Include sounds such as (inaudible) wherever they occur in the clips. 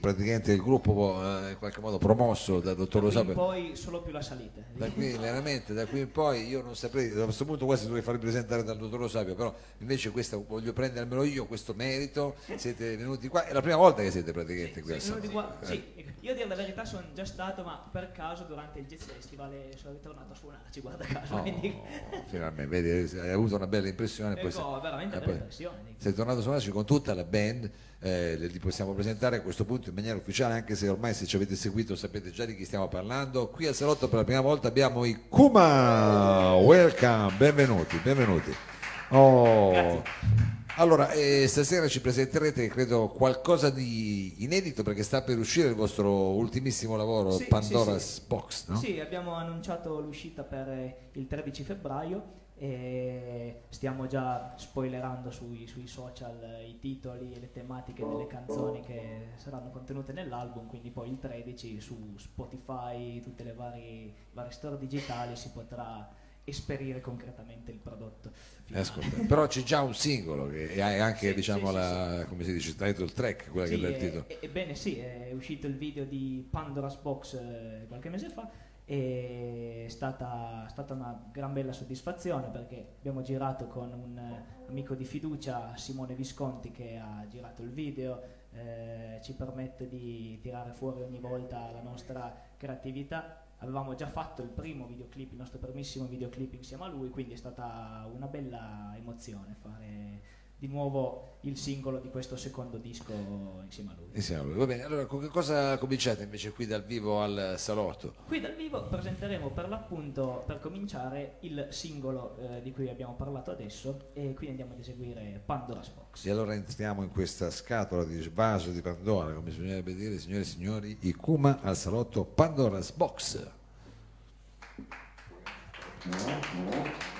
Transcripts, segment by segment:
praticamente il gruppo eh, in qualche modo promosso dal dottor Lo Da qui Sapio. poi solo più la salita. Da qui (laughs) veramente, da qui in poi io non saprei, a questo punto quasi dovrei farmi presentare dal dottor Lo Sapio, però invece questa voglio prendere almeno io questo merito, siete venuti qua, è la prima volta che siete praticamente qui a Sì, venuti qua- sì, io a dire la verità sono già stato, ma per caso durante il Jazz Festival sono ritornato a suonarci, guarda caso. Oh, quindi- finalmente, vedi, hai avuto una bella impressione. poi Ecco, sei- veramente eh, bella poi impressione. Sei tornato a suonarci con tutta la band, eh, li possiamo presentare a questo punto in maniera ufficiale, anche se ormai se ci avete seguito sapete già di chi stiamo parlando. Qui al Salotto per la prima volta abbiamo i Kuma. Welcome, benvenuti, benvenuti. Oh. Allora, eh, stasera ci presenterete, credo, qualcosa di inedito perché sta per uscire il vostro ultimissimo lavoro, Sì, Pandora's sì, sì. Box, no? Sì, abbiamo annunciato l'uscita per il 13 febbraio e stiamo già spoilerando sui, sui social i titoli e le tematiche delle canzoni che saranno contenute nell'album, quindi poi il 13 su Spotify, tutte le varie, varie store digitali si potrà esperire concretamente il prodotto. Ascolta, però c'è già un singolo che è anche Sì, diciamo sì, sì, la come si dice title track quella Sì, che dà il eh, titolo. Ebbene sì, è uscito il video di Pandora's Box eh, qualche mese fa è stata, stata una gran bella soddisfazione perché abbiamo girato con un eh, amico di fiducia, Simone Visconti, che ha girato il video, eh, ci permette di tirare fuori ogni volta la nostra creatività. Avevamo già fatto il primo videoclip, il nostro primissimo videoclip insieme a lui, quindi è stata una bella emozione fare di nuovo il singolo di questo secondo disco insieme a lui. Insieme a lui. Va bene, allora con che cosa cominciate invece qui dal vivo al salotto? Qui dal vivo presenteremo per l'appunto, per cominciare, il singolo eh, di cui abbiamo parlato adesso e quindi andiamo ad eseguire Pandora's Box. E allora entriamo in questa scatola di vaso di Pandora, come bisognerebbe dire, signore e signori, i Kuma al salotto Pandora's Box. Thank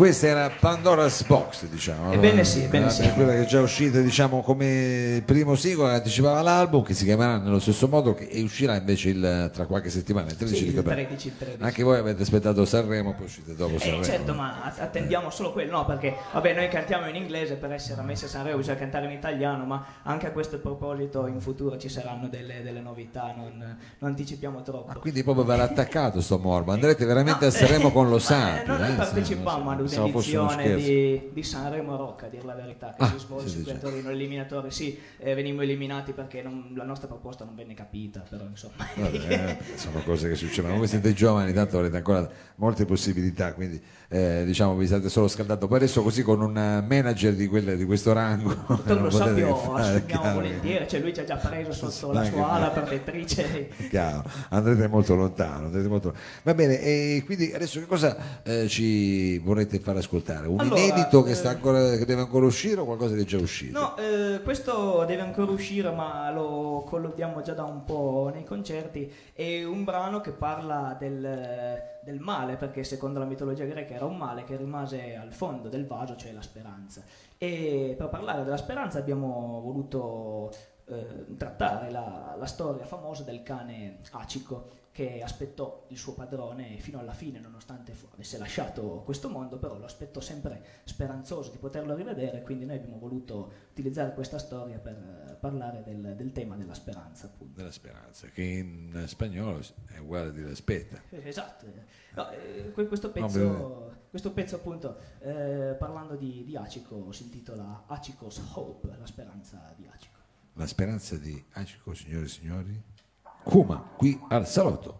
questa era Pandora's Box, diciamo. Ebbene sì, ebbene Eh, sì. Quella che è già uscita, diciamo, come primo singolo, che anticipava l'album, che si chiamerà nello stesso modo che, e uscirà invece il, tra qualche settimana, il 13 Sì, di febbraio. 13, il 13. Anche voi avete aspettato Sanremo, poi uscite dopo Eh, Sanremo. certo, ma att- attendiamo solo quello, no? Perché vabbè, noi cantiamo in inglese per essere ammessi a Sanremo, bisogna cantare in italiano, ma anche a questo proposito in futuro ci saranno delle, delle novità, non, non anticipiamo troppo. Ma quindi proprio verrà attaccato sto morbo. Andrete veramente No, a Sanremo eh, (laughs) con lo santi. eh, no, noi eh, partecipammo ad pensavo scherzo. di, di Sanremo Rock, a dire la verità, che Ah, si svolse sì, qui a. Torino, eliminatori, sì, eh, venimmo eliminati perché non- la nostra proposta non venne capita, però insomma... Vabbè, eh, (laughs) sono cose che succedono. Voi siete giovani, tanto avrete ancora molte possibilità, quindi eh, diciamo vi state solo scaldando. Poi adesso così con un eh, manager di, quelle- di questo rango. (laughs) Non Lo fare, assumiamo volentieri, cioè lui ci ha già preso sotto la sua ala protettrice. Chiaro, andrete molto lontano, andrete molto- Va bene, e quindi adesso che cosa eh, ci vorrete far ascoltare? Un Allora, inedito che, eh, sta ancora, che deve ancora uscire o qualcosa che è già uscito? No, eh, questo deve ancora uscire, ma lo collodiamo già da un po' nei concerti. È un brano che parla del, del male, perché secondo la mitologia greca era un male che rimase al fondo del vaso, cioè la speranza. E per parlare della speranza abbiamo voluto trattare la, la storia famosa del cane Acico che aspettò il suo padrone fino alla fine, nonostante fu- avesse lasciato questo mondo, però lo aspettò sempre speranzoso di poterlo rivedere, quindi noi abbiamo voluto utilizzare questa storia per eh, parlare del, del tema della speranza, appunto. Della speranza, che in spagnolo è uguale a dire aspetta. Eh, Esatto, No, eh, que- questo, No, pezzo, questo pezzo appunto, eh, parlando di, di Acico, si intitola Acicos Hope, la speranza di Acico. La speranza di Acico, signore e signori. Kuma, qui al salotto.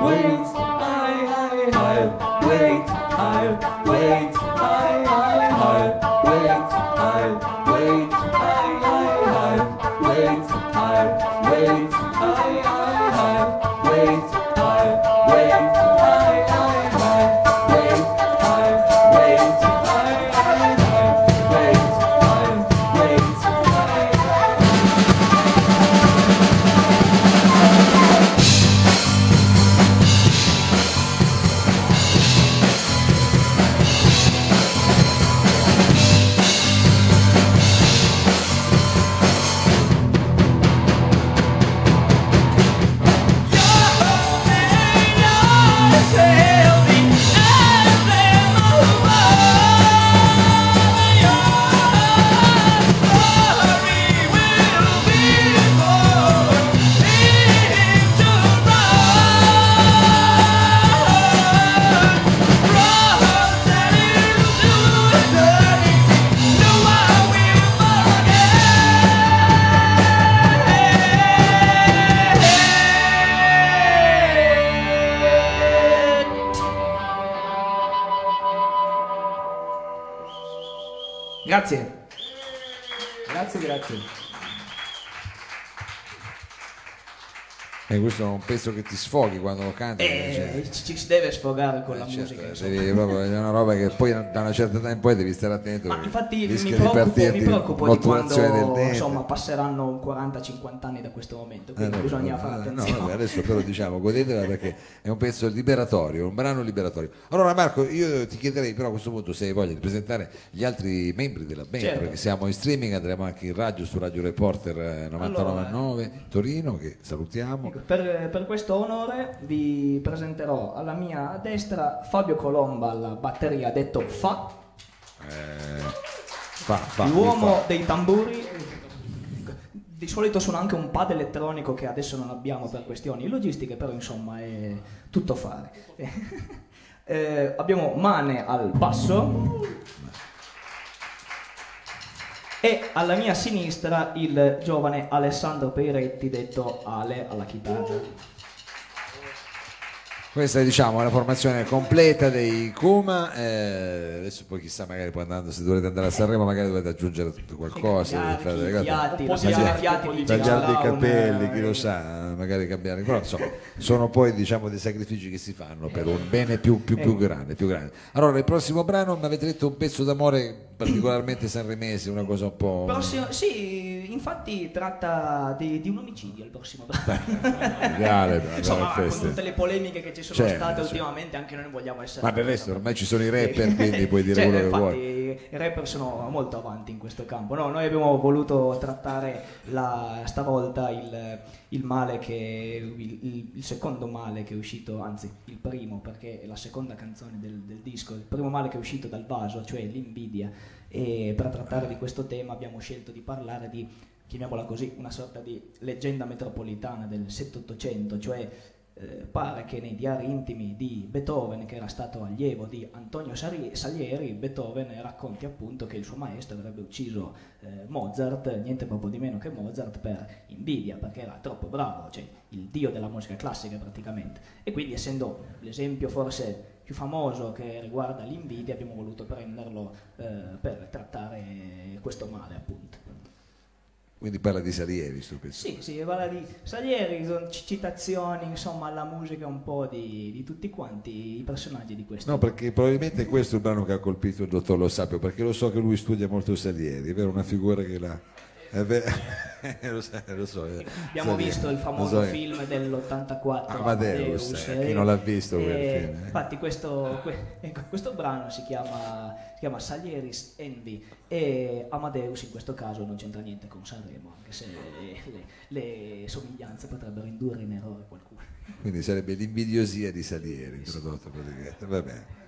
Will Grazie. Grazie, grazie. E questo è un pezzo che ti sfoghi quando lo canti. Eh, ci, ci si deve sfogare con Eh, la certo, musica. devi proprio- è una roba che poi da una certa età in poi devi stare attento. Ma perché infatti mi preoccupo, mi preoccupo di quando insomma, passeranno 40-50 anni da questo momento, Eh, quindi no, bisogna no, fare no, attenzione. vabbè, adesso però diciamo godetela perché è un pezzo liberatorio, un brano liberatorio. Allora Marco, io ti chiederei però a questo punto se hai voglia di presentare gli altri membri della band, Certo. perché siamo in streaming, andremo anche in radio su Radio Reporter eh, 99.9 Torino, che salutiamo. Per, per questo onore vi presenterò alla mia destra Fabio Colomba alla batteria, detto Fa, Eh, fa, fa, l'uomo fa. dei tamburi. Di solito suona anche un pad elettronico che adesso non abbiamo per questioni logistiche, però insomma è tutto fare. (laughs) Eh, abbiamo Mane al basso e alla mia sinistra il giovane Alessandro Peiretti detto Ale alla chitarra. Questa è diciamo la formazione completa dei Kuma, eh, adesso poi chissà magari poi andando, se dovete andare a Sanremo magari dovete aggiungere qualcosa, dovete fare delle cose. I capelli, chi eh, lo sa, magari cambiare, però insomma sono poi diciamo dei sacrifici che si fanno per un bene più, più, più grande, più grande. Allora il prossimo brano mi avete detto un pezzo d'amore particolarmente sanremese, una cosa un po'... Prossimo- sì, infatti tratta di, di un omicidio il prossimo brano. andare (laughs) Insomma, con tutte le polemiche che ci sono Certo, state certo. ultimamente, anche noi vogliamo essere. Ma del resto (laughs) ormai ci sono i rapper, quindi puoi dire Cioè, quello che infatti, vuoi. I rapper sono molto avanti in questo campo. No, noi abbiamo voluto trattare la- stavolta il, il male che il, il- il secondo male che è uscito, anzi il primo, perché è la seconda canzone del, del disco, il primo male che è uscito dal vaso, cioè l'invidia. E per trattare di questo tema abbiamo scelto di parlare di, chiamiamola così, una sorta di leggenda metropolitana del 7-800, cioè eh, pare che nei diari intimi di Beethoven, che era stato allievo di Antonio Salieri, Beethoven racconti appunto che il suo maestro avrebbe ucciso eh, Mozart, niente proprio di meno che Mozart, per invidia, perché era troppo bravo, cioè il dio della musica classica praticamente. E quindi essendo l'esempio forse più famoso che riguarda l'invidia, abbiamo voluto prenderlo eh, per trattare questo male appunto. Quindi parla di Salieri sto pezzo. Sì, sì, parla di Salieri, sono citazioni, insomma, alla musica un po' di, di tutti quanti i personaggi di questo. No, perché probabilmente questo è il brano che ha colpito il dottor Lo Sapio, perché lo so che lui studia molto Salieri, è vero? Una figura che l'ha... (laughs) Lo, so, lo so, eh, Abbiamo Salieri. visto il famoso so, eh. film dell'84 Amadeus, eh, chi non l'ha visto quel e film, eh. Infatti questo, que- (laughs) ecco, questo brano si chiama, si chiama Salieris Envy e Amadeus in questo caso non c'entra niente con Sanremo, anche se le, le somiglianze potrebbero indurre in errore qualcuno. Quindi sarebbe l'invidiosia di Salieri introdotto praticamente. Va bene.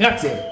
Grazie.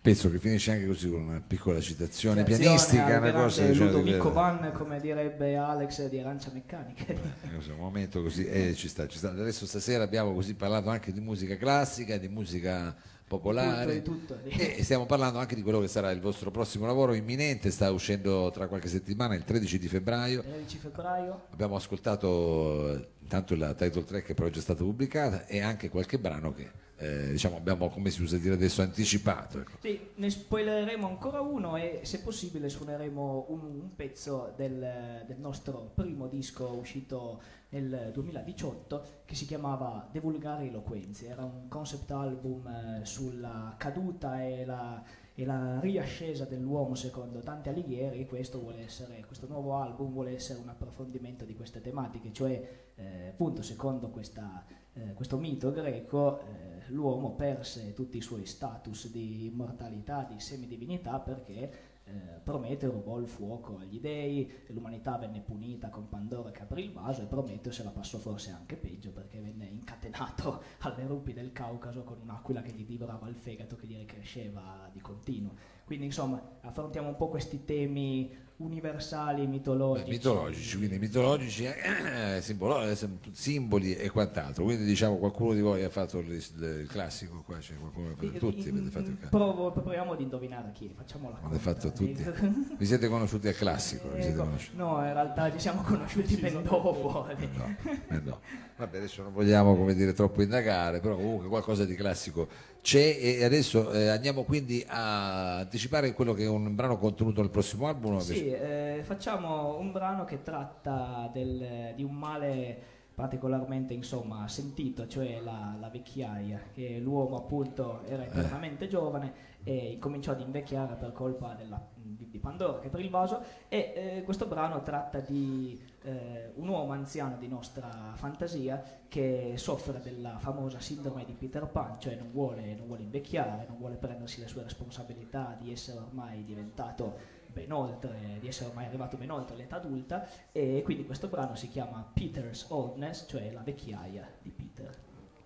Pezzo che finisce anche così con una piccola citazione Citazione pianistica, una cosa diciamo, Ludovico di- Van, come direbbe Alex di Arancia Meccanica. Eh, un momento così, eh, ci sta, ci sta. Adesso stasera abbiamo così parlato anche di musica classica, di musica popolare Tutto, tutto. e stiamo parlando anche di quello che sarà il vostro prossimo lavoro imminente, sta uscendo tra qualche settimana, il 13 di febbraio. 13 febbraio. Abbiamo ascoltato eh, intanto la title track che però è già stata pubblicata e anche qualche brano che eh, diciamo abbiamo, come si usa dire adesso, anticipato. ecco. Sì, ne spoileremo ancora uno e se possibile suoneremo un, un pezzo del, del nostro primo disco uscito nel 2018 che si chiamava De Vulgari Eloquenze. Era un concept album eh, sulla caduta e la, e la riascesa dell'uomo secondo Dante Alighieri e questo, essere, questo nuovo album vuole essere un approfondimento di queste tematiche, cioè eh, appunto secondo questa, eh, questo mito greco eh, l'uomo perse tutti i suoi status di immortalità, di semidivinità perché eh, Prometeo rubò il fuoco agli dei, l'umanità venne punita con Pandora che aprì il vaso e Prometeo se la passò forse anche peggio perché venne incatenato (laughs) alle rupi del Caucaso con un'aquila che gli divorava il fegato che gli ricresceva di continuo. Quindi insomma affrontiamo un po' questi temi universali, mitologici. mitologici, quindi mitologici, eh, simbolo- eh, simboli e quant'altro. Quindi diciamo qualcuno di voi ha fatto il, il classico qua, c'è qualcuno che ha fatto tutti, avete fatto il. Provo- proviamo ad indovinare chi, facciamo la conta. fatto tutti. Ecco. Vi siete conosciuti al classico? Siete Ecco, conosciuti? no, in realtà ci siamo conosciuti ben dopo. Eh no, eh no. (laughs) Vabbè, adesso non vogliamo come dire troppo indagare, però comunque qualcosa di classico c'è e adesso eh, andiamo quindi a anticipare quello che è un brano contenuto nel prossimo album. Sì, eh, facciamo un brano che tratta del- di un male particolarmente insomma sentito, cioè la, la vecchiaia, che l'uomo appunto era eternamente giovane e incominciò ad invecchiare per colpa della- di, di Pandora che per il vaso e eh, questo brano tratta di eh, un uomo anziano di nostra fantasia che soffre della famosa sindrome di Peter Pan, cioè non vuole, non vuole invecchiare, non vuole prendersi le sue responsabilità di essere ormai diventato ben oltre, di essere ormai arrivato ben oltre l'età adulta e quindi questo brano si chiama Peter's Oldness, cioè la vecchiaia di Peter.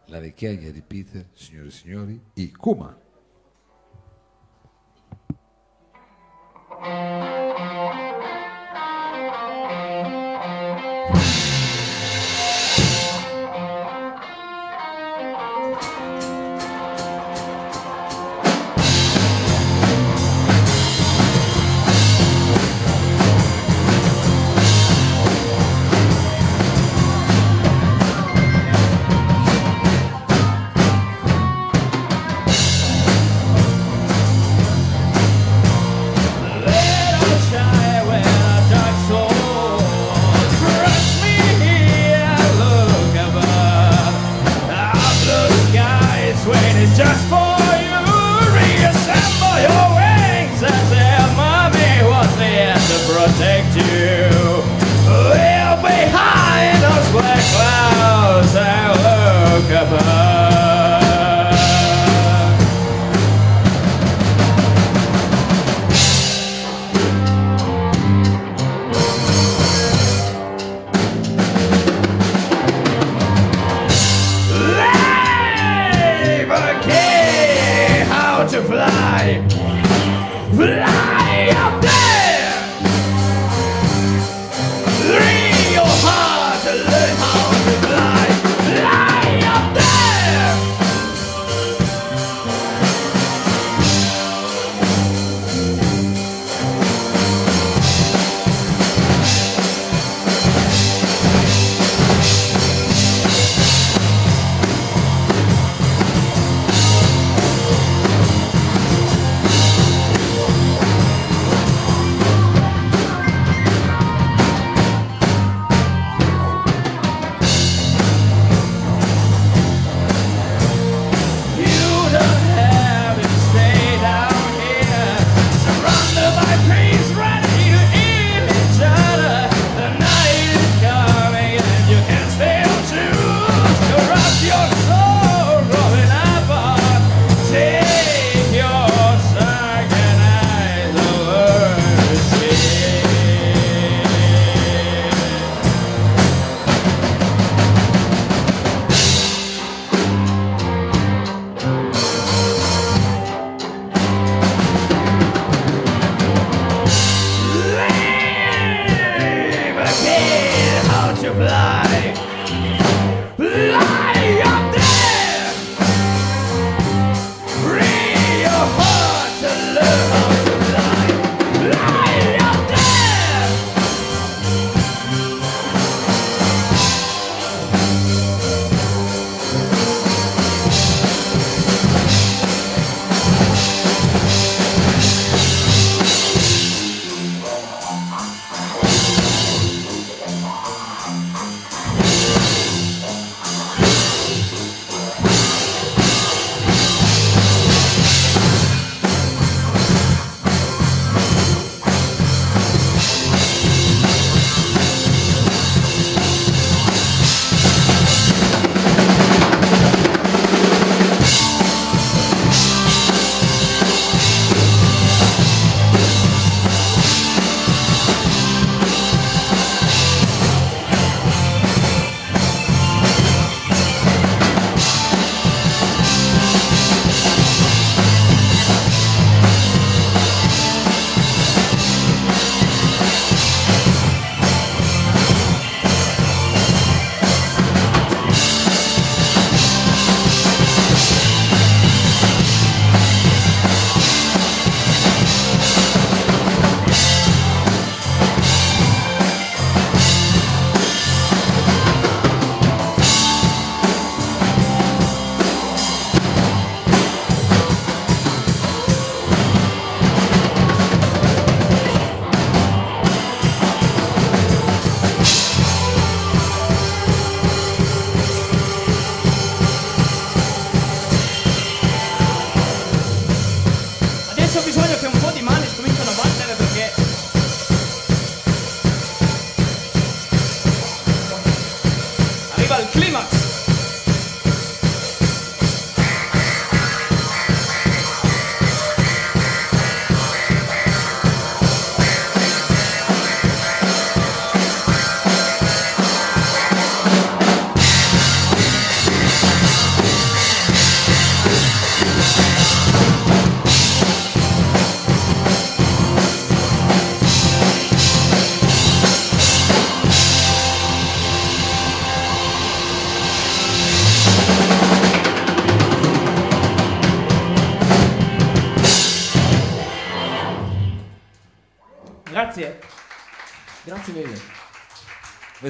La vecchiaia di Peter, signore e signori, i Kuma.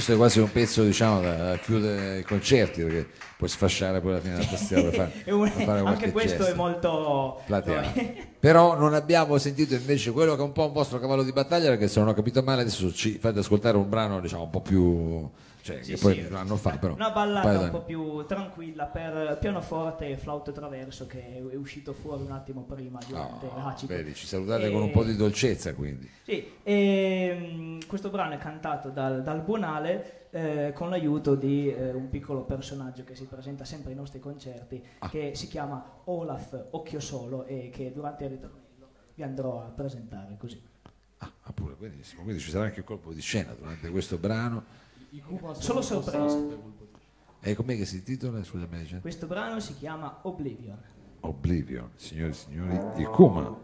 Questo è quasi un pezzo diciamo da chiudere i concerti perché puoi sfasciare poi alla fine della tastiera (laughs) per fare, per fare anche questo gesto. è molto... plateale. (laughs) Però non abbiamo sentito invece quello che è un po' un vostro cavallo di battaglia perché se non ho capito male adesso ci fate ascoltare un brano diciamo un po' più cioè Sì, che poi sì. un anno fa però Una un ballata un po' più tranquilla per pianoforte e flauto traverso che è uscito fuori un attimo prima durante Oh, Acido. vedi, ci salutate E- con un po' di dolcezza quindi Sì, e, questo brano è cantato dal, dal Buonale eh, con l'aiuto di eh, un piccolo personaggio che si presenta sempre ai nostri concerti Ah. che si chiama Olaf Occhio Solo e che durante il ritornello vi andrò a presentare così. ah, ah, pure benissimo quindi ci sarà anche il colpo di scena durante questo brano sono Solo di- e com'è che si intitola scusami Vicente? Questo brano si chiama Oblivion. Oblivion signori e signori di Kuma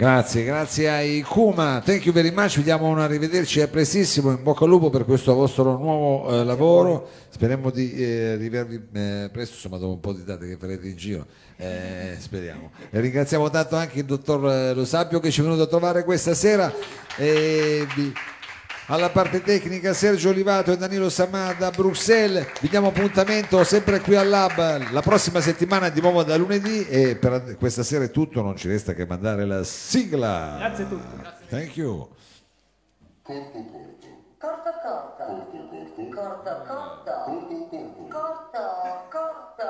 Grazie, grazie ai Kuma, thank you very much, vi diamo un arrivederci a prestissimo, in bocca al lupo per questo vostro nuovo eh, lavoro, speriamo di eh, rivervi eh, presto, insomma dopo un po' di date che farete in giro, eh, speriamo. E ringraziamo tanto anche il dottor eh, Lo Sapio che ci è venuto a trovare questa sera. E vi- alla parte tecnica Sergio Olivato e Danilo Samà da Bruxelles. Vi diamo appuntamento sempre qui al Lab la prossima settimana di nuovo da lunedì e per questa sera è tutto, non ci resta che mandare la sigla. Grazie a tutti. Thank you. corto corto corto corto corto corto corto